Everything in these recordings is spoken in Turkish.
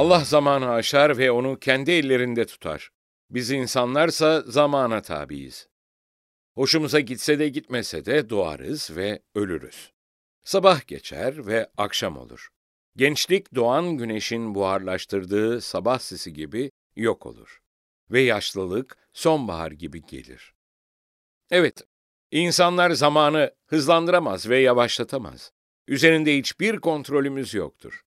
Allah zamanı aşar ve onu kendi ellerinde tutar. Biz insanlarsa zamana tabiiz. Hoşumuza gitse de gitmese de doğarız ve ölürüz. Sabah geçer ve akşam olur. Gençlik doğan güneşin buharlaştırdığı sabah sisi gibi yok olur. Ve yaşlılık sonbahar gibi gelir. Evet, insanlar zamanı hızlandıramaz ve yavaşlatamaz. Üzerinde hiçbir kontrolümüz yoktur.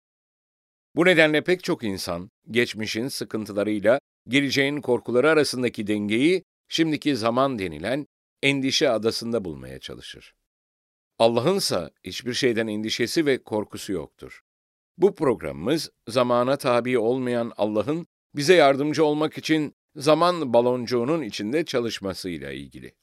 Bu nedenle pek çok insan, geçmişin sıkıntılarıyla geleceğin korkuları arasındaki dengeyi şimdiki zaman denilen endişe adasında bulmaya çalışır. Allah'ınsa hiçbir şeyden endişesi ve korkusu yoktur. Bu programımız zamana tabi olmayan Allah'ın bize yardımcı olmak için zaman baloncuğunun içinde çalışmasıyla ilgili.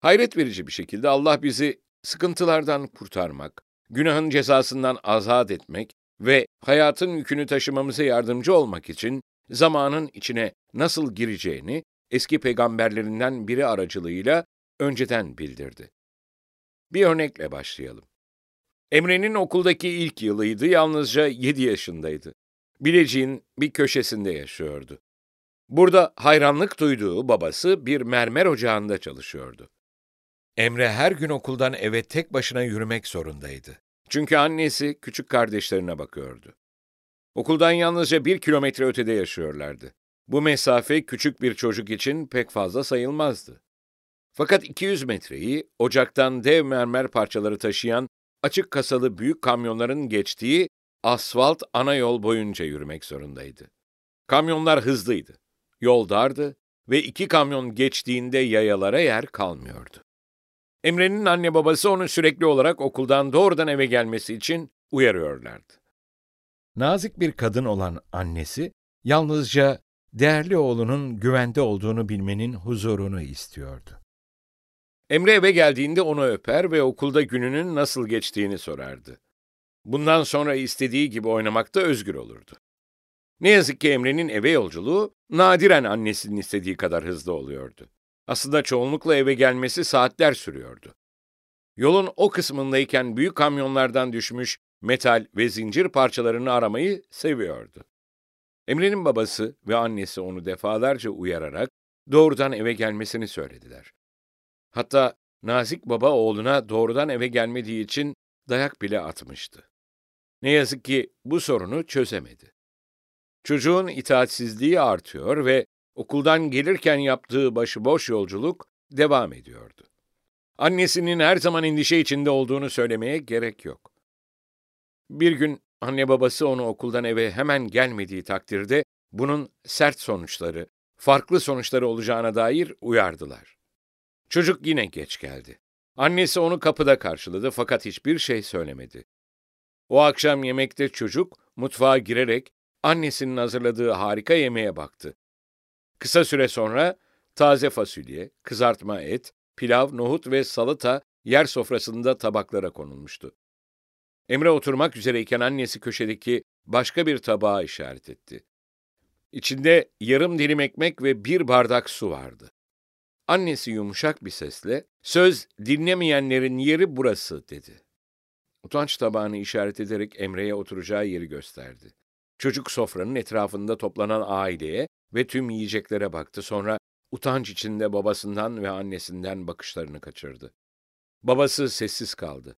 Hayret verici bir şekilde Allah bizi sıkıntılardan kurtarmak, günahın cezasından azat etmek ve hayatın yükünü taşımamıza yardımcı olmak için zamanın içine nasıl gireceğini eski peygamberlerinden biri aracılığıyla önceden bildirdi. Bir örnekle başlayalım. Emre'nin okuldaki ilk yılıydı, yalnızca 7 yaşındaydı. Bilecik'in bir köşesinde yaşıyordu. Burada hayranlık duyduğu babası bir mermer ocağında çalışıyordu. Emre her gün okuldan eve tek başına yürümek zorundaydı. Çünkü annesi küçük kardeşlerine bakıyordu. Okuldan yalnızca bir kilometre ötede yaşıyorlardı. Bu mesafe küçük bir çocuk için pek fazla sayılmazdı. Fakat 200 metreyi ocaktan dev mermer parçaları taşıyan açık kasalı büyük kamyonların geçtiği asfalt ana yol boyunca yürümek zorundaydı. Kamyonlar hızlıydı. Yol dardı ve iki kamyon geçtiğinde yayalara yer kalmıyordu. Emre'nin anne babası onu sürekli olarak okuldan doğrudan eve gelmesi için uyarıyorlardı. Nazik bir kadın olan annesi, yalnızca değerli oğlunun güvende olduğunu bilmenin huzurunu istiyordu. Emre eve geldiğinde onu öper ve okulda gününün nasıl geçtiğini sorardı. Bundan sonra istediği gibi oynamakta özgür olurdu. Ne yazık ki Emre'nin eve yolculuğu nadiren annesinin istediği kadar hızlı oluyordu. Aslında çoğunlukla eve gelmesi saatler sürüyordu. Yolun o kısmındayken büyük kamyonlardan düşmüş metal ve zincir parçalarını aramayı seviyordu. Emre'nin babası ve annesi onu defalarca uyararak doğrudan eve gelmesini söylediler. Hatta Nazik baba oğluna doğrudan eve gelmediği için dayak bile atmıştı. Ne yazık ki bu sorunu çözemedi. Çocuğun itaatsizliği artıyor ve okuldan gelirken yaptığı başıboş yolculuk devam ediyordu. Annesinin her zaman endişe içinde olduğunu söylemeye gerek yok. Bir gün anne babası onu okuldan eve hemen gelmediği takdirde bunun sert sonuçları, farklı sonuçları olacağına dair uyardılar. Çocuk yine geç geldi. Annesi onu kapıda karşıladı fakat hiçbir şey söylemedi. O akşam yemekte çocuk mutfağa girerek annesinin hazırladığı harika yemeğe baktı. Kısa süre sonra taze fasulye, kızartma et, pilav, nohut ve salata yer sofrasında tabaklara konulmuştu. Emre oturmak üzereyken annesi köşedeki başka bir tabağa işaret etti. İçinde yarım dilim ekmek ve bir bardak su vardı. Annesi yumuşak bir sesle, söz dinlemeyenlerin yeri burası dedi. Utanç tabağını işaret ederek Emre'ye oturacağı yeri gösterdi. Çocuk sofranın etrafında toplanan aileye ve tüm yiyeceklere baktı. Sonra utanç içinde babasından ve annesinden bakışlarını kaçırdı. Babası sessiz kaldı.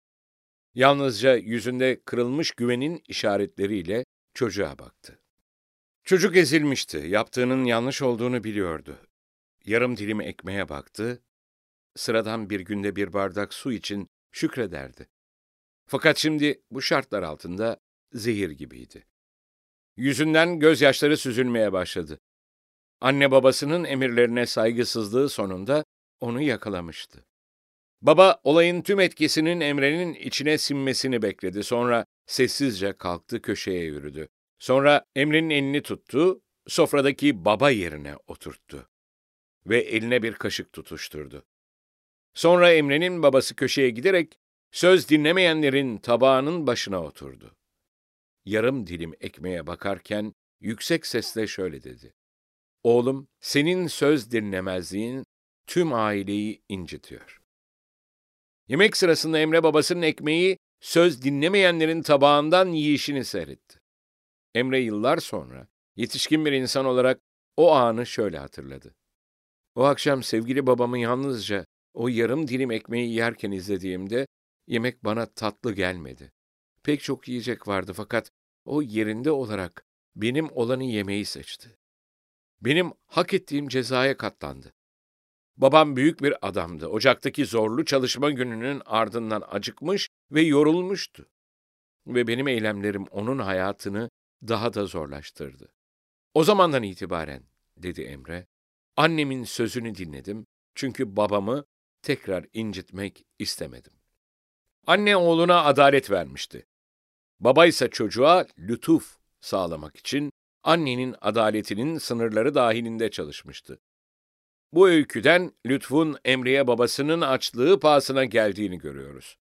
Yalnızca yüzünde kırılmış güvenin işaretleriyle çocuğa baktı. Çocuk ezilmişti. Yaptığının yanlış olduğunu biliyordu. Yarım dilim ekmeğe baktı. Sıradan bir günde bir bardak su için şükrederdi. Fakat şimdi bu şartlar altında zehir gibiydi. Yüzünden gözyaşları süzülmeye başladı. Anne babasının emirlerine saygısızlığı sonunda onu yakalamıştı. Baba olayın tüm etkisinin Emre'nin içine sinmesini bekledi. Sonra sessizce kalktı köşeye yürüdü. Sonra Emre'nin elini tuttu, sofradaki baba yerine oturttu ve eline bir kaşık tutuşturdu. Sonra Emre'nin babası köşeye giderek söz dinlemeyenlerin tabağının başına oturdu. Yarım dilim ekmeğe bakarken yüksek sesle şöyle dedi. Oğlum, senin söz dinlemezliğin tüm aileyi incitiyor. Yemek sırasında Emre babasının ekmeği söz dinlemeyenlerin tabağından yiyişini seyretti. Emre yıllar sonra yetişkin bir insan olarak o anı şöyle hatırladı. O akşam sevgili babamı yalnızca o yarım dilim ekmeği yerken izlediğimde yemek bana tatlı gelmedi. Pek çok yiyecek vardı fakat o yerinde olarak benim olanı yemeyi seçti. Benim hak ettiğim cezaya katlandı. Babam büyük bir adamdı. Ocaktaki zorlu çalışma gününün ardından acıkmış ve yorulmuştu. Ve benim eylemlerim onun hayatını daha da zorlaştırdı. O zamandan itibaren, dedi Emre, annemin sözünü dinledim çünkü babamı tekrar incitmek istemedim. Anne oğluna adalet vermişti. Baba ise çocuğa lütuf sağlamak için annenin adaletinin sınırları dahilinde çalışmıştı. Bu öyküden Lütfun Emre'ye babasının açlığı pahasına geldiğini görüyoruz.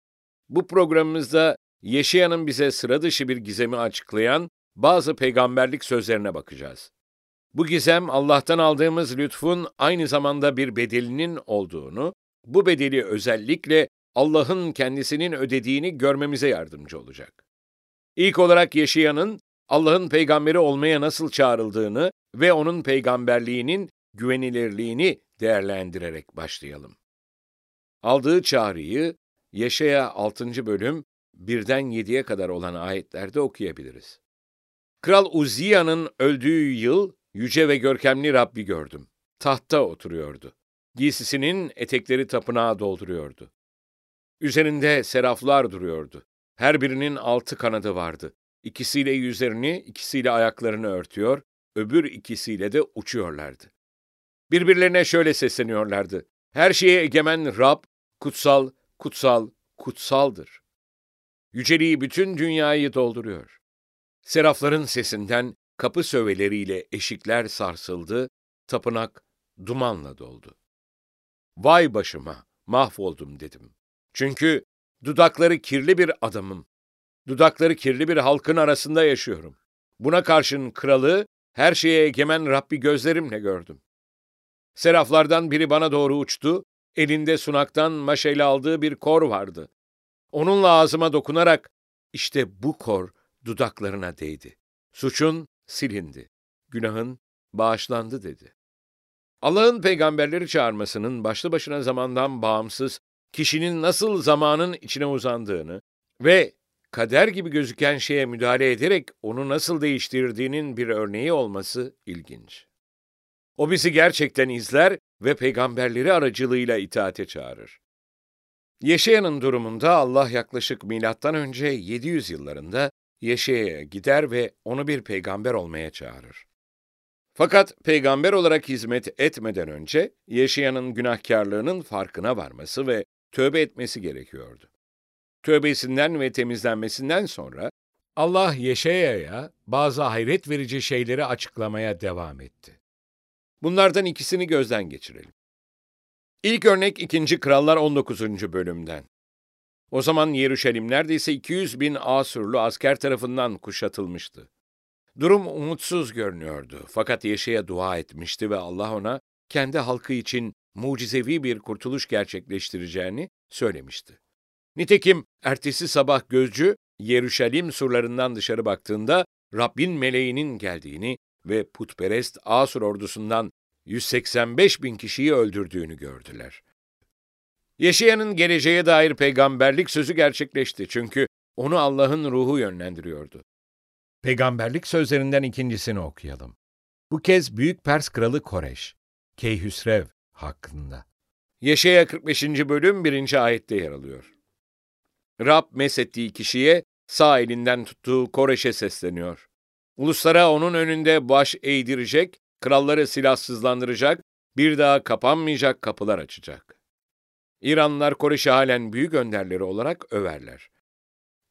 Bu programımızda Yeşayan'ın bize sıra dışı bir gizemi açıklayan bazı peygamberlik sözlerine bakacağız. Bu gizem Allah'tan aldığımız lütfun aynı zamanda bir bedelinin olduğunu, bu bedeli özellikle Allah'ın kendisinin ödediğini görmemize yardımcı olacak. İlk olarak Yeşayan'ın Allah'ın peygamberi olmaya nasıl çağrıldığını ve onun peygamberliğinin güvenilirliğini değerlendirerek başlayalım. Aldığı çağrıyı Yeşaya 6. bölüm 1'den 7'ye kadar olan ayetlerde okuyabiliriz. Kral Uziya'nın öldüğü yıl yüce ve görkemli Rabbi gördüm. Tahtta oturuyordu. Giysisinin etekleri tapınağı dolduruyordu. Üzerinde seraflar duruyordu. Her birinin altı kanadı vardı. İkisiyle yüzlerini, ikisiyle ayaklarını örtüyor, öbür ikisiyle de uçuyorlardı. Birbirlerine şöyle sesleniyorlardı. Her şeye egemen Rab, kutsal, kutsal, kutsaldır. Yüceliği bütün dünyayı dolduruyor. Serafların sesinden kapı söveleriyle eşikler sarsıldı, tapınak dumanla doldu. Vay başıma, mahvoldum dedim. Çünkü dudakları kirli bir adamım. Dudakları kirli bir halkın arasında yaşıyorum. Buna karşın kralı, her şeye egemen Rabbi gözlerimle gördüm. Seraflardan biri bana doğru uçtu, elinde sunaktan maşayla aldığı bir kor vardı. Onunla ağzıma dokunarak, işte bu kor dudaklarına değdi. Suçun silindi, günahın bağışlandı dedi. Allah'ın peygamberleri çağırmasının başlı başına zamandan bağımsız, kişinin nasıl zamanın içine uzandığını ve kader gibi gözüken şeye müdahale ederek onu nasıl değiştirdiğinin bir örneği olması ilginç. O bizi gerçekten izler ve peygamberleri aracılığıyla itaate çağırır. Yeşayan'ın durumunda Allah yaklaşık milattan önce 700 yıllarında Yeşaya'ya gider ve onu bir peygamber olmaya çağırır. Fakat peygamber olarak hizmet etmeden önce Yeşayan'ın günahkarlığının farkına varması ve tövbe etmesi gerekiyordu. Tövbesinden ve temizlenmesinden sonra Allah Yeşaya'ya bazı hayret verici şeyleri açıklamaya devam etti. Bunlardan ikisini gözden geçirelim. İlk örnek 2. Krallar 19. bölümden. O zaman Yeruşalim neredeyse 200 bin Asurlu asker tarafından kuşatılmıştı. Durum umutsuz görünüyordu fakat Yeşe'ye dua etmişti ve Allah ona kendi halkı için mucizevi bir kurtuluş gerçekleştireceğini söylemişti. Nitekim ertesi sabah gözcü Yeruşalim surlarından dışarı baktığında Rabbin meleğinin geldiğini ve putperest Asur ordusundan 185 bin kişiyi öldürdüğünü gördüler. Yeşayan'ın geleceğe dair peygamberlik sözü gerçekleşti çünkü onu Allah'ın ruhu yönlendiriyordu. Peygamberlik sözlerinden ikincisini okuyalım. Bu kez Büyük Pers Kralı Koreş, Keyhüsrev hakkında. Yeşaya 45. bölüm 1. ayette yer alıyor. Rab mesettiği kişiye sağ elinden tuttuğu Koreş'e sesleniyor. Uluslara onun önünde baş eğdirecek, kralları silahsızlandıracak, bir daha kapanmayacak kapılar açacak. İranlılar Koreş'i halen büyük önderleri olarak överler.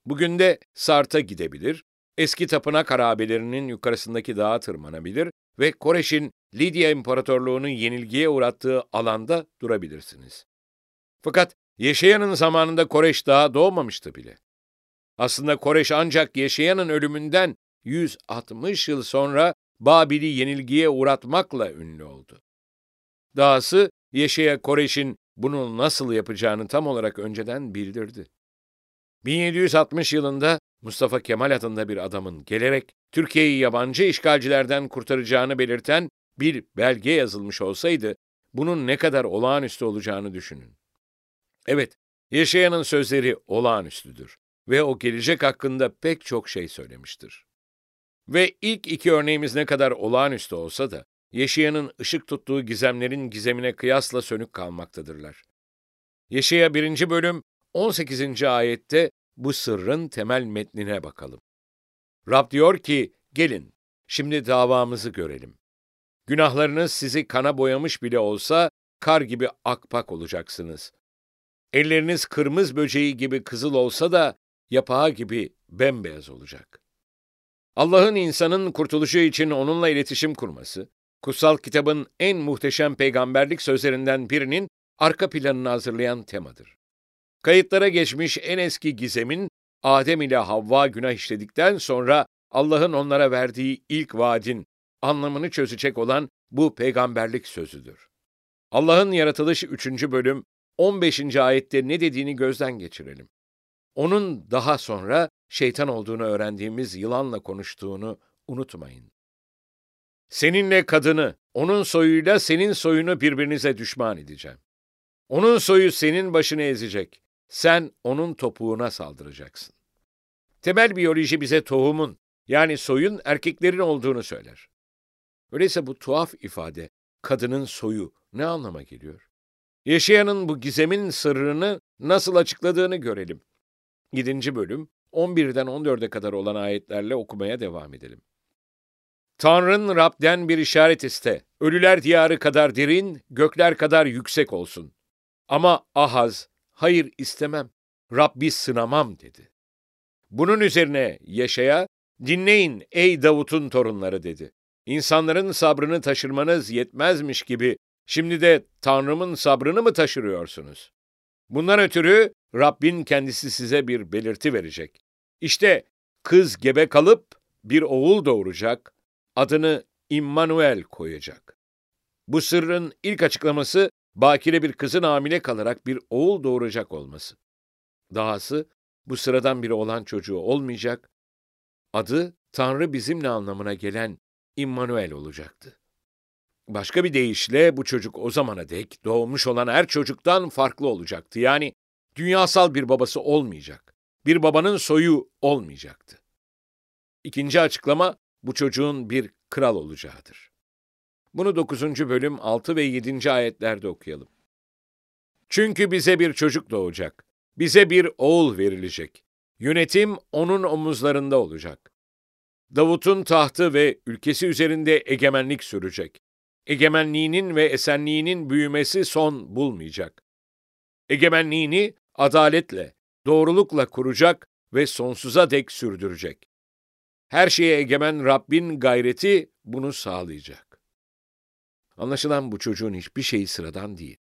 Bugün de Sart'a gidebilir, eski tapınak harabelerinin yukarısındaki dağa tırmanabilir ve Koreş'in Lidya İmparatorluğu'nun yenilgiye uğrattığı alanda durabilirsiniz. Fakat Yeşeyan'ın zamanında Koreş daha doğmamıştı bile. Aslında Koreş ancak Yeşeyan'ın ölümünden 160 yıl sonra Babil'i yenilgiye uğratmakla ünlü oldu. Dahası Yeşeya Koreş'in bunu nasıl yapacağını tam olarak önceden bildirdi. 1760 yılında Mustafa Kemal adında bir adamın gelerek Türkiye'yi yabancı işgalcilerden kurtaracağını belirten bir belge yazılmış olsaydı, bunun ne kadar olağanüstü olacağını düşünün. Evet, Yaşayan'ın sözleri olağanüstüdür ve o gelecek hakkında pek çok şey söylemiştir. Ve ilk iki örneğimiz ne kadar olağanüstü olsa da, Yeşayan'ın ışık tuttuğu gizemlerin gizemine kıyasla sönük kalmaktadırlar. Yeşaya 1. bölüm 18. ayette bu sırrın temel metnine bakalım. Rab diyor ki, gelin, şimdi davamızı görelim. Günahlarınız sizi kana boyamış bile olsa, kar gibi akpak olacaksınız. Elleriniz kırmızı böceği gibi kızıl olsa da, yapağı gibi bembeyaz olacak. Allah'ın insanın kurtuluşu için onunla iletişim kurması, kutsal kitabın en muhteşem peygamberlik sözlerinden birinin arka planını hazırlayan temadır. Kayıtlara geçmiş en eski gizemin, Adem ile Havva günah işledikten sonra Allah'ın onlara verdiği ilk vaadin anlamını çözecek olan bu peygamberlik sözüdür. Allah'ın yaratılış 3. bölüm 15. ayette ne dediğini gözden geçirelim. Onun daha sonra şeytan olduğunu öğrendiğimiz yılanla konuştuğunu unutmayın. Seninle kadını, onun soyuyla senin soyunu birbirinize düşman edeceğim. Onun soyu senin başını ezecek. Sen onun topuğuna saldıracaksın. Temel biyoloji bize tohumun, yani soyun erkeklerin olduğunu söyler. Öyleyse bu tuhaf ifade, kadının soyu ne anlama geliyor? Yaşayanın bu gizemin sırrını nasıl açıkladığını görelim. 7. bölüm 11'den 14'e kadar olan ayetlerle okumaya devam edelim. Tanrın Rab'den bir işaret iste. Ölüler diyarı kadar derin, gökler kadar yüksek olsun. Ama Ahaz, hayır istemem, Rabbi sınamam dedi. Bunun üzerine Yaşaya, dinleyin ey Davut'un torunları dedi. İnsanların sabrını taşırmanız yetmezmiş gibi şimdi de Tanrım'ın sabrını mı taşırıyorsunuz? Bundan ötürü Rabbin kendisi size bir belirti verecek. İşte kız gebe kalıp bir oğul doğuracak, adını İmmanuel koyacak. Bu sırrın ilk açıklaması bakire bir kızın hamile kalarak bir oğul doğuracak olması. Dahası bu sıradan biri olan çocuğu olmayacak, adı Tanrı bizimle anlamına gelen İmmanuel olacaktı. Başka bir deyişle bu çocuk o zamana dek doğmuş olan her çocuktan farklı olacaktı. Yani dünyasal bir babası olmayacak. Bir babanın soyu olmayacaktı. İkinci açıklama bu çocuğun bir kral olacağıdır. Bunu 9. bölüm 6 ve 7. ayetlerde okuyalım. Çünkü bize bir çocuk doğacak, bize bir oğul verilecek. Yönetim onun omuzlarında olacak. Davut'un tahtı ve ülkesi üzerinde egemenlik sürecek. Egemenliğinin ve esenliğinin büyümesi son bulmayacak. Egemenliğini adaletle, doğrulukla kuracak ve sonsuza dek sürdürecek. Her şeye egemen Rabbin gayreti bunu sağlayacak. Anlaşılan bu çocuğun hiçbir şeyi sıradan değil.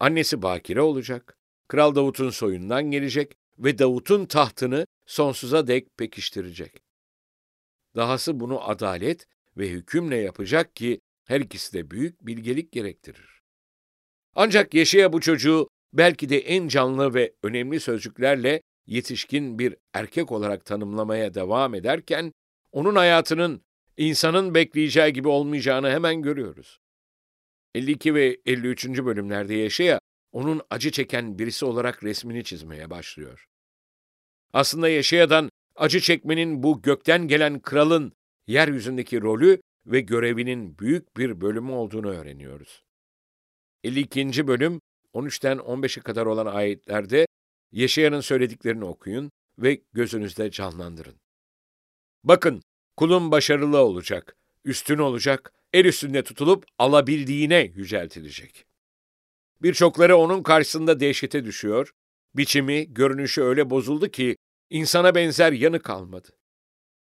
Annesi bakire olacak, Kral Davut'un soyundan gelecek ve Davut'un tahtını sonsuza dek pekiştirecek. Dahası bunu adalet ve hükümle yapacak ki her ikisi de büyük bilgelik gerektirir. Ancak Yeşaya bu çocuğu belki de en canlı ve önemli sözcüklerle yetişkin bir erkek olarak tanımlamaya devam ederken, onun hayatının insanın bekleyeceği gibi olmayacağını hemen görüyoruz. 52 ve 53. bölümlerde Yeşaya, onun acı çeken birisi olarak resmini çizmeye başlıyor. Aslında Yeşaya'dan acı çekmenin bu gökten gelen kralın yeryüzündeki rolü ve görevinin büyük bir bölümü olduğunu öğreniyoruz. 52. bölüm 13'ten 15'e kadar olan ayetlerde Yeşaya'nın söylediklerini okuyun ve gözünüzde canlandırın. Bakın, kulum başarılı olacak, üstün olacak, el üstünde tutulup alabildiğine yüceltilecek. Birçokları onun karşısında dehşete düşüyor, biçimi, görünüşü öyle bozuldu ki İnsana benzer yanı kalmadı.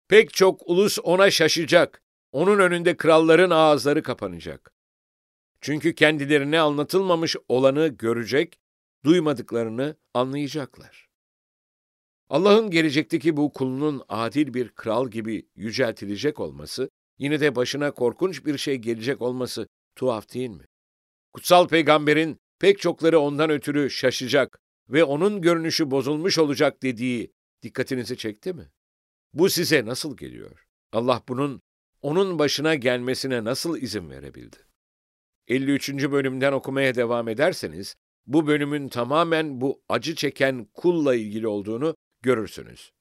Pek çok ulus ona şaşacak. Onun önünde kralların ağızları kapanacak. Çünkü kendilerine anlatılmamış olanı görecek, duymadıklarını anlayacaklar. Allah'ın gelecekteki bu kulunun adil bir kral gibi yüceltilecek olması, yine de başına korkunç bir şey gelecek olması tuhaf değil mi? Kutsal peygamberin pek çokları ondan ötürü şaşacak ve onun görünüşü bozulmuş olacak dediği dikkatinizi çekti mi? Bu size nasıl geliyor? Allah bunun onun başına gelmesine nasıl izin verebildi? 53. bölümden okumaya devam ederseniz, bu bölümün tamamen bu acı çeken kulla ilgili olduğunu görürsünüz.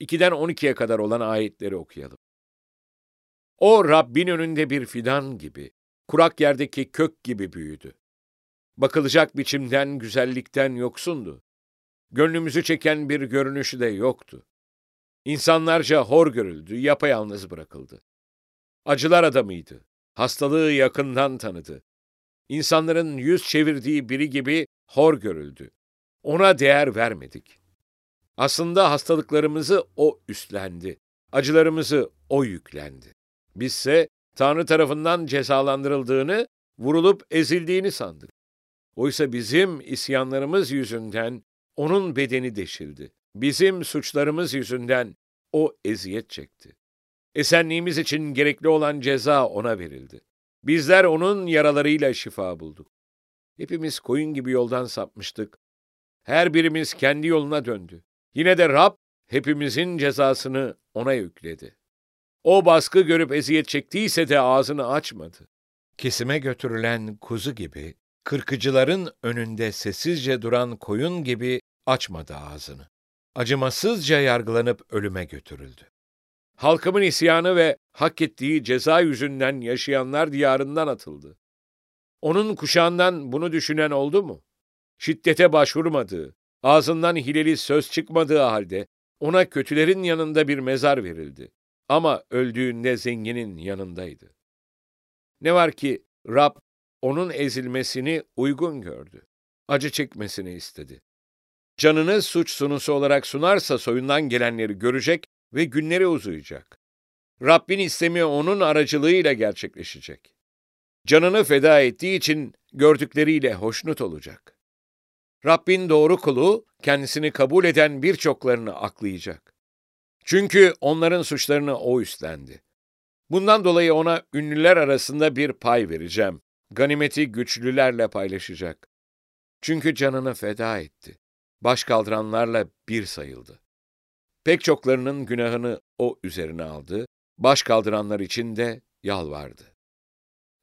2'den 12'ye kadar olan ayetleri okuyalım. O Rabbin önünde bir fidan gibi, kurak yerdeki kök gibi büyüdü. Bakılacak biçimden, güzellikten yoksundu. Gönlümüzü çeken bir görünüşü de yoktu. İnsanlarca hor görüldü, yapayalnız bırakıldı. Acılar adamıydı. Hastalığı yakından tanıdı. İnsanların yüz çevirdiği biri gibi hor görüldü. Ona değer vermedik. Aslında hastalıklarımızı o üstlendi. Acılarımızı o yüklendi. Bizse Tanrı tarafından cezalandırıldığını, vurulup ezildiğini sandık. Oysa bizim isyanlarımız yüzünden onun bedeni deşildi. Bizim suçlarımız yüzünden o eziyet çekti. Esenliğimiz için gerekli olan ceza ona verildi. Bizler onun yaralarıyla şifa bulduk. Hepimiz koyun gibi yoldan sapmıştık. Her birimiz kendi yoluna döndü. Yine de Rab hepimizin cezasını ona yükledi. O baskı görüp eziyet çektiyse de ağzını açmadı. Kesime götürülen kuzu gibi, kırkıcıların önünde sessizce duran koyun gibi açmadı ağzını. Acımasızca yargılanıp ölüme götürüldü. Halkımın isyanı ve hak ettiği ceza yüzünden yaşayanlar diyarından atıldı. Onun kuşağından bunu düşünen oldu mu? Şiddete başvurmadığı, ağzından hileli söz çıkmadığı halde ona kötülerin yanında bir mezar verildi. Ama öldüğünde zenginin yanındaydı. Ne var ki Rab onun ezilmesini uygun gördü. Acı çekmesini istedi. Canını suç sunusu olarak sunarsa soyundan gelenleri görecek ve günleri uzayacak. Rabbin istemi onun aracılığıyla gerçekleşecek. Canını feda ettiği için gördükleriyle hoşnut olacak. Rabbin doğru kulu kendisini kabul eden birçoklarını aklayacak. Çünkü onların suçlarını o üstlendi. Bundan dolayı ona ünlüler arasında bir pay vereceğim. Ganimeti güçlülerle paylaşacak. Çünkü canını feda etti. Baş kaldıranlarla bir sayıldı. Pek çoklarının günahını o üzerine aldı, baş kaldıranlar için de yalvardı.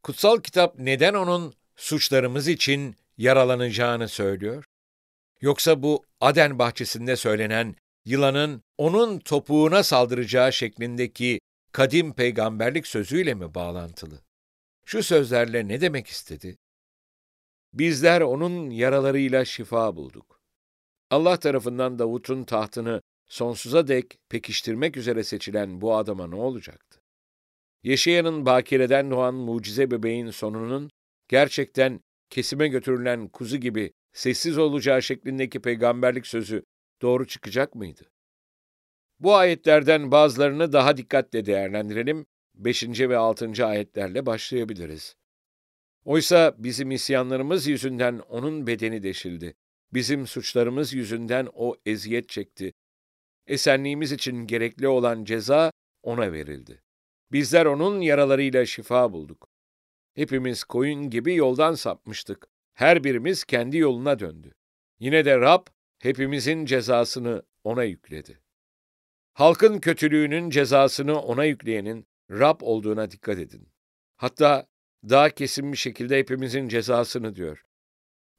Kutsal kitap neden onun suçlarımız için yaralanacağını söylüyor? Yoksa bu Aden bahçesinde söylenen yılanın onun topuğuna saldıracağı şeklindeki kadim peygamberlik sözüyle mi bağlantılı? Şu sözlerle ne demek istedi? Bizler onun yaralarıyla şifa bulduk. Allah tarafından Davut'un tahtını sonsuza dek pekiştirmek üzere seçilen bu adama ne olacaktı? Yeşaya'nın bakireden doğan mucize bebeğin sonunun gerçekten kesime götürülen kuzu gibi sessiz olacağı şeklindeki peygamberlik sözü doğru çıkacak mıydı? Bu ayetlerden bazılarını daha dikkatle değerlendirelim. 5. ve 6. ayetlerle başlayabiliriz. Oysa bizim isyanlarımız yüzünden onun bedeni deşildi. Bizim suçlarımız yüzünden o eziyet çekti. Esenliğimiz için gerekli olan ceza ona verildi. Bizler onun yaralarıyla şifa bulduk. Hepimiz koyun gibi yoldan sapmıştık. Her birimiz kendi yoluna döndü. Yine de Rab hepimizin cezasını ona yükledi. Halkın kötülüğünün cezasını ona yükleyenin Rab olduğuna dikkat edin. Hatta daha kesin bir şekilde hepimizin cezasını diyor.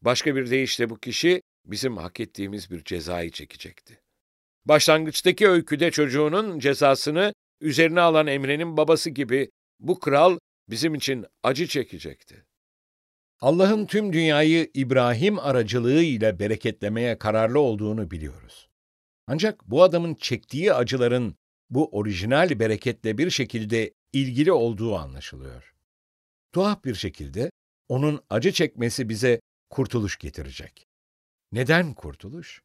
Başka bir deyişle bu kişi bizim hak ettiğimiz bir cezayı çekecekti. Başlangıçtaki öyküde çocuğunun cezasını üzerine alan Emre'nin babası gibi bu kral bizim için acı çekecekti. Allah'ın tüm dünyayı İbrahim aracılığı ile bereketlemeye kararlı olduğunu biliyoruz. Ancak bu adamın çektiği acıların bu orijinal bereketle bir şekilde ilgili olduğu anlaşılıyor. Tuhaf bir şekilde onun acı çekmesi bize kurtuluş getirecek. Neden kurtuluş?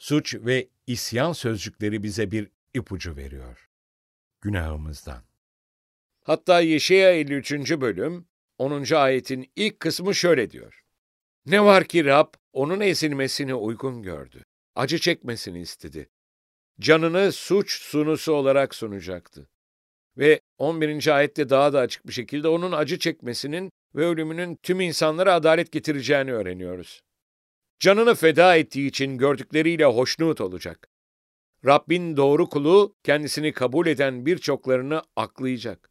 Suç ve isyan sözcükleri bize bir ipucu veriyor. Günahımızdan. Hatta Yeşaya 53. bölüm 10. ayetin ilk kısmı şöyle diyor. Ne var ki Rab onun ezilmesini uygun gördü. Acı çekmesini istedi. Canını suç sunusu olarak sunacaktı. Ve 11. ayette daha da açık bir şekilde onun acı çekmesinin ve ölümünün tüm insanlara adalet getireceğini öğreniyoruz. Canını feda ettiği için gördükleriyle hoşnut olacak. Rabbin doğru kulu kendisini kabul eden birçoklarını aklayacak.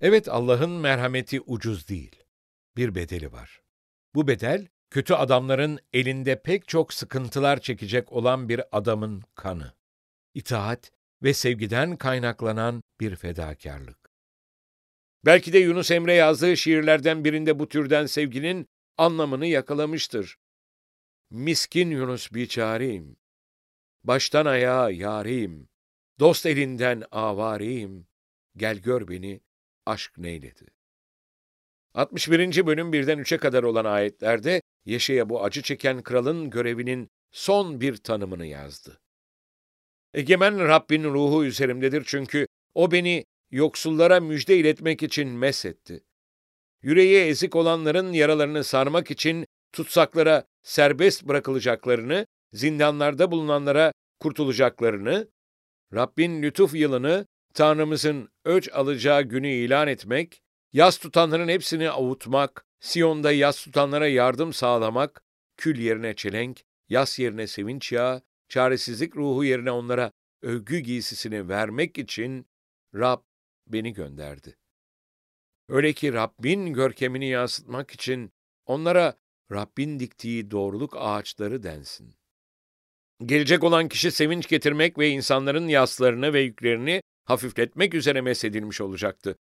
Evet Allah'ın merhameti ucuz değil. Bir bedeli var. Bu bedel, kötü adamların elinde pek çok sıkıntılar çekecek olan bir adamın kanı. İtaat ve sevgiden kaynaklanan bir fedakarlık. Belki de Yunus Emre yazdığı şiirlerden birinde bu türden sevginin anlamını yakalamıştır. Miskin Yunus biçareyim, baştan ayağa yareyim, dost elinden avareyim, gel gör beni, aşk neyledi. 61. bölüm birden 3'e kadar olan ayetlerde Yeşe'ye bu acı çeken kralın görevinin son bir tanımını yazdı. Egemen Rabbin ruhu üzerimdedir çünkü o beni yoksullara müjde iletmek için mesetti. Yüreği ezik olanların yaralarını sarmak için tutsaklara serbest bırakılacaklarını, zindanlarda bulunanlara kurtulacaklarını, Rabbin lütuf yılını, Tanrımızın öç alacağı günü ilan etmek, yas tutanların hepsini avutmak, Siyon'da yas tutanlara yardım sağlamak, kül yerine çelenk, yas yerine sevinç yağı, çaresizlik ruhu yerine onlara övgü giysisini vermek için Rab beni gönderdi. Öyle ki Rabbin görkemini yansıtmak için onlara Rabbin diktiği doğruluk ağaçları densin. Gelecek olan kişi sevinç getirmek ve insanların yaslarını ve yüklerini hafifletmek üzere mesedilmiş olacaktı.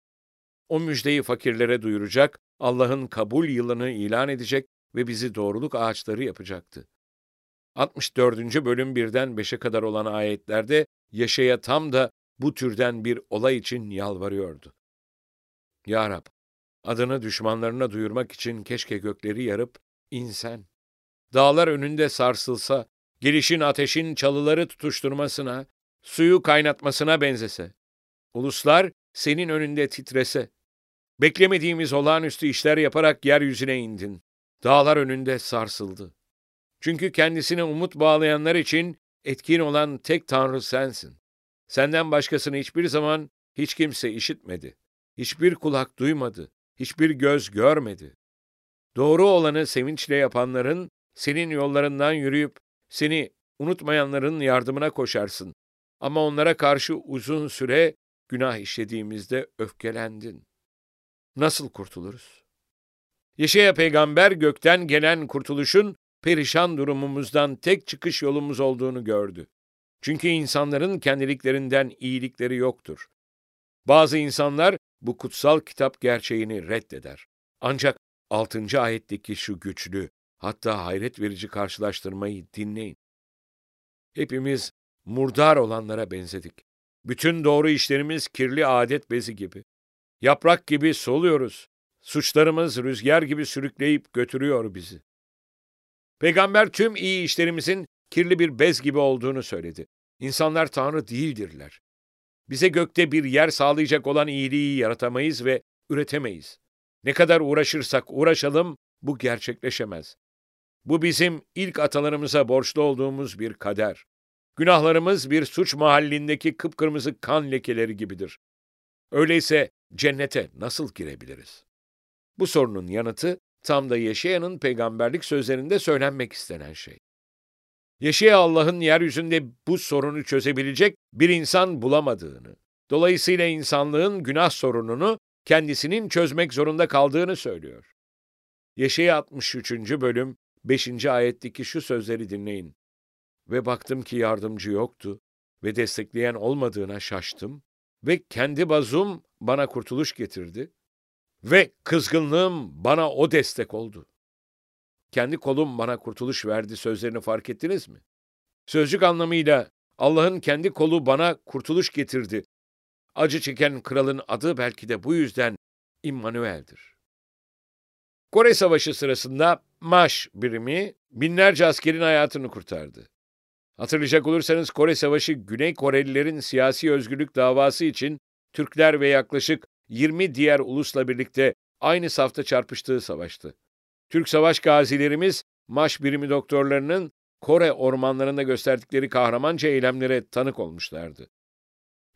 O müjdeyi fakirlere duyuracak, Allah'ın kabul yılını ilan edecek ve bizi doğruluk ağaçları yapacaktı. 64. bölüm 1'den 5'e kadar olan ayetlerde Yaşaya tam da bu türden bir olay için yalvarıyordu. Ya Rab, adını düşmanlarına duyurmak için keşke gökleri yarıp insen. Dağlar önünde sarsılsa, gelişin ateşin çalıları tutuşturmasına, suyu kaynatmasına benzese. Uluslar senin önünde titrese. Beklemediğimiz olağanüstü işler yaparak yeryüzüne indin. Dağlar önünde sarsıldı. Çünkü kendisine umut bağlayanlar için etkin olan tek Tanrı sensin. Senden başkasını hiçbir zaman hiç kimse işitmedi. Hiçbir kulak duymadı. Hiçbir göz görmedi. Doğru olanı sevinçle yapanların, senin yollarından yürüyüp seni unutmayanların yardımına koşarsın. Ama onlara karşı uzun süre günah işlediğimizde öfkelendin. Nasıl kurtuluruz? Yeşaya peygamber gökten gelen kurtuluşun perişan durumumuzdan tek çıkış yolumuz olduğunu gördü. Çünkü insanların kendiliklerinden iyilikleri yoktur. Bazı insanlar bu kutsal kitap gerçeğini reddeder. Ancak 6. ayetteki şu güçlü, hatta hayret verici karşılaştırmayı dinleyin. Hepimiz murdar olanlara benzedik. Bütün doğru işlerimiz kirli adet bezi gibi. Yaprak gibi soluyoruz. Suçlarımız rüzgar gibi sürükleyip götürüyor bizi. Peygamber tüm iyi işlerimizin kirli bir bez gibi olduğunu söyledi. İnsanlar Tanrı değildirler. Bize gökte bir yer sağlayacak olan iyiliği yaratamayız ve üretemeyiz. Ne kadar uğraşırsak uğraşalım bu gerçekleşemez. Bu bizim ilk atalarımıza borçlu olduğumuz bir kader. Günahlarımız bir suç mahallindeki kıpkırmızı kan lekeleri gibidir. Öyleyse cennete nasıl girebiliriz? Bu sorunun yanıtı tam da Yeşaya'nın peygamberlik sözlerinde söylenmek istenen şey. Yeşaya Allah'ın yeryüzünde bu sorunu çözebilecek bir insan bulamadığını, dolayısıyla insanlığın günah sorununu kendisinin çözmek zorunda kaldığını söylüyor. Yeşaya 63. bölüm 5. ayetteki şu sözleri dinleyin. Ve baktım ki yardımcı yoktu ve destekleyen olmadığına şaştım ve kendi bazum bana kurtuluş getirdi ve kızgınlığım bana o destek oldu. Kendi kolum bana kurtuluş verdi sözlerini fark ettiniz mi? Sözcük anlamıyla Allah'ın kendi kolu bana kurtuluş getirdi. Acı çeken kralın adı belki de bu yüzden İmmanuel'dir. Kore Savaşı sırasında MAŞ birimi binlerce askerin hayatını kurtardı. Hatırlayacak olursanız Kore Savaşı Güney Korelilerin siyasi özgürlük davası için Türkler ve yaklaşık 20 diğer ulusla birlikte aynı safta çarpıştığı savaştı. Türk savaş gazilerimiz, MAŞ birimi doktorlarının Kore ormanlarında gösterdikleri kahramanca eylemlere tanık olmuşlardı.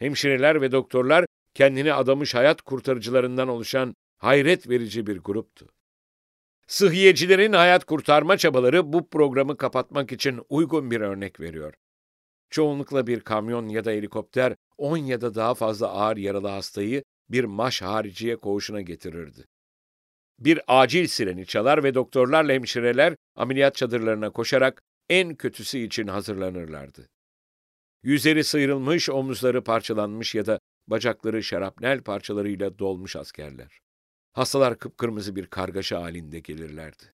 Hemşireler ve doktorlar kendini adamış hayat kurtarıcılarından oluşan hayret verici bir gruptu. Sıhhiyecilerin hayat kurtarma çabaları bu programı kapatmak için uygun bir örnek veriyor. Çoğunlukla bir kamyon ya da helikopter 10 ya da daha fazla ağır yaralı hastayı bir maş hariciye koğuşuna getirirdi. Bir acil sireni çalar ve doktorlarla hemşireler ameliyat çadırlarına koşarak en kötüsü için hazırlanırlardı. Yüzleri sıyrılmış, omuzları parçalanmış ya da bacakları şarapnel parçalarıyla dolmuş askerler. Hastalar kıpkırmızı bir kargaşa halinde gelirlerdi.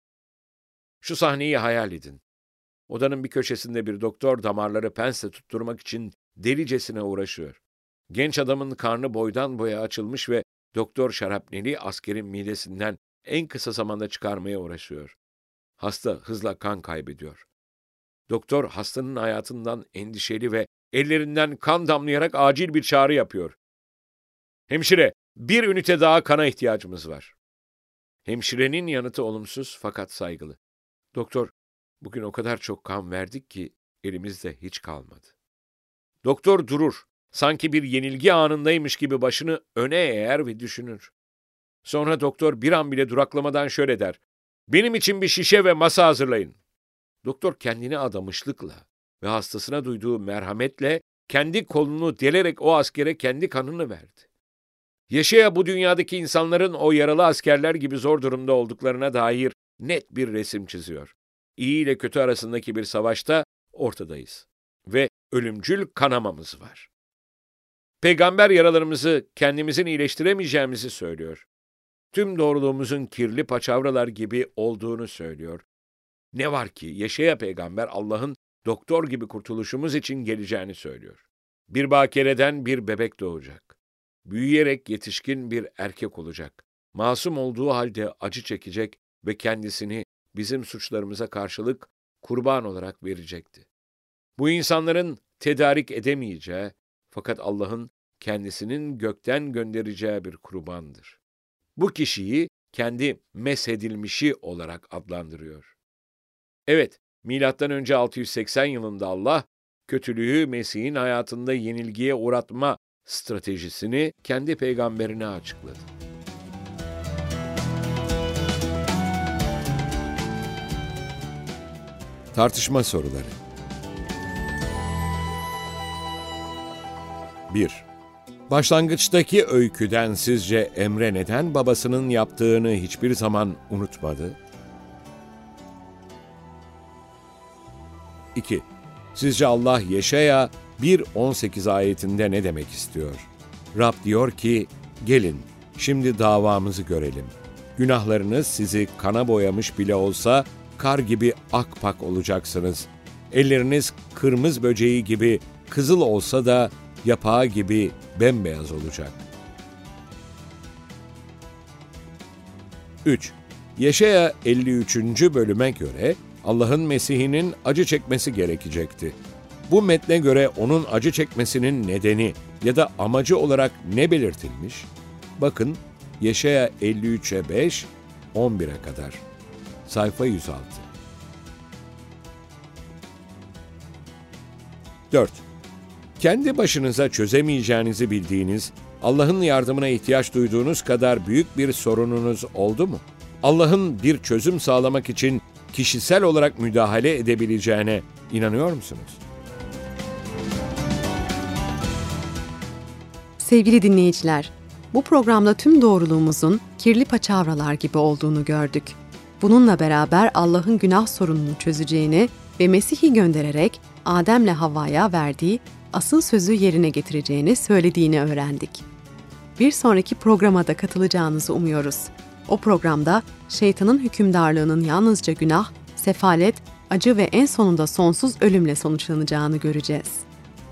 Şu sahneyi hayal edin. Odanın bir köşesinde bir doktor damarları pensle tutturmak için delicesine uğraşıyor. Genç adamın karnı boydan boya açılmış ve doktor şarapneli askerin midesinden en kısa zamanda çıkarmaya uğraşıyor. Hasta hızla kan kaybediyor. Doktor hastanın hayatından endişeli ve ellerinden kan damlayarak acil bir çağrı yapıyor. Hemşire, bir ünite daha kana ihtiyacımız var. Hemşirenin yanıtı olumsuz fakat saygılı. Doktor, bugün o kadar çok kan verdik ki elimizde hiç kalmadı. Doktor durur. Sanki bir yenilgi anındaymış gibi başını öne eğer ve düşünür. Sonra doktor bir an bile duraklamadan şöyle der. Benim için bir şişe ve masa hazırlayın. Doktor kendini adamışlıkla ve hastasına duyduğu merhametle kendi kolunu delerek o askere kendi kanını verdi. Yaşaya bu dünyadaki insanların o yaralı askerler gibi zor durumda olduklarına dair net bir resim çiziyor. İyi ile kötü arasındaki bir savaşta ortadayız ve ölümcül kanamamız var. Peygamber yaralarımızı kendimizin iyileştiremeyeceğimizi söylüyor. Tüm doğruluğumuzun kirli paçavralar gibi olduğunu söylüyor. Ne var ki yaşaya peygamber Allah'ın doktor gibi kurtuluşumuz için geleceğini söylüyor. Bir bakereden bir bebek doğacak. Büyüyerek yetişkin bir erkek olacak. Masum olduğu halde acı çekecek ve kendisini bizim suçlarımıza karşılık kurban olarak verecekti. Bu insanların tedarik edemeyeceği fakat Allah'ın kendisinin gökten göndereceği bir kurbandır. Bu kişiyi kendi meshedilmişi olarak adlandırıyor. Evet, milattan önce 680 yılında Allah kötülüğü Mesih'in hayatında yenilgiye uğratma stratejisini kendi peygamberine açıkladı. Tartışma soruları 1. Başlangıçtaki öyküden sizce Emre neden babasının yaptığını hiçbir zaman unutmadı? 2. Sizce Allah Yeşaya 1.18 ayetinde ne demek istiyor? Rab diyor ki, gelin şimdi davamızı görelim. Günahlarınız sizi kana boyamış bile olsa kar gibi akpak olacaksınız. Elleriniz kırmızı böceği gibi kızıl olsa da yapağı gibi bembeyaz olacak. 3. Yeşaya 53. bölüme göre Allah'ın Mesih'inin acı çekmesi gerekecekti. Bu metne göre onun acı çekmesinin nedeni ya da amacı olarak ne belirtilmiş? Bakın Yeşaya 53'e 5, 11'e kadar. Sayfa 106. 4. Kendi başınıza çözemeyeceğinizi bildiğiniz, Allah'ın yardımına ihtiyaç duyduğunuz kadar büyük bir sorununuz oldu mu? Allah'ın bir çözüm sağlamak için kişisel olarak müdahale edebileceğine inanıyor musunuz? Sevgili dinleyiciler, bu programda tüm doğruluğumuzun kirli paçavralar gibi olduğunu gördük. Bununla beraber Allah'ın günah sorununu çözeceğini ve Mesih'i göndererek Adem'le Havva'ya verdiği asıl sözü yerine getireceğini söylediğini öğrendik. Bir sonraki programa da katılacağınızı umuyoruz. O programda şeytanın hükümdarlığının yalnızca günah, sefalet, acı ve en sonunda sonsuz ölümle sonuçlanacağını göreceğiz.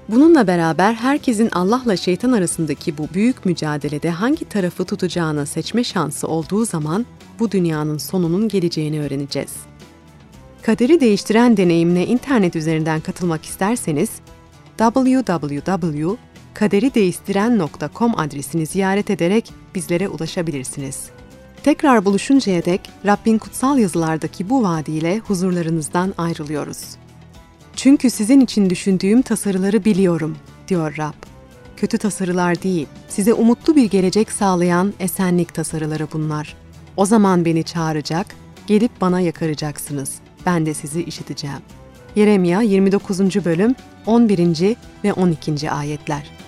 Bununla beraber herkesin Allah'la şeytan arasındaki bu büyük mücadelede hangi tarafı tutacağını seçme şansı olduğu zaman bu dünyanın sonunun geleceğini öğreneceğiz. Kaderi değiştiren deneyimine internet üzerinden katılmak isterseniz www.kaderideistiren.com adresini ziyaret ederek bizlere ulaşabilirsiniz. Tekrar buluşuncaya dek Rabbin kutsal yazılardaki bu vaadiyle huzurlarınızdan ayrılıyoruz. Çünkü sizin için düşündüğüm tasarıları biliyorum, diyor Rab. Kötü tasarılar değil, size umutlu bir gelecek sağlayan esenlik tasarıları bunlar. O zaman beni çağıracak, gelip bana yakaracaksınız. Ben de sizi işiteceğim. Yeremya 29. bölüm 11. ve 12. ayetler.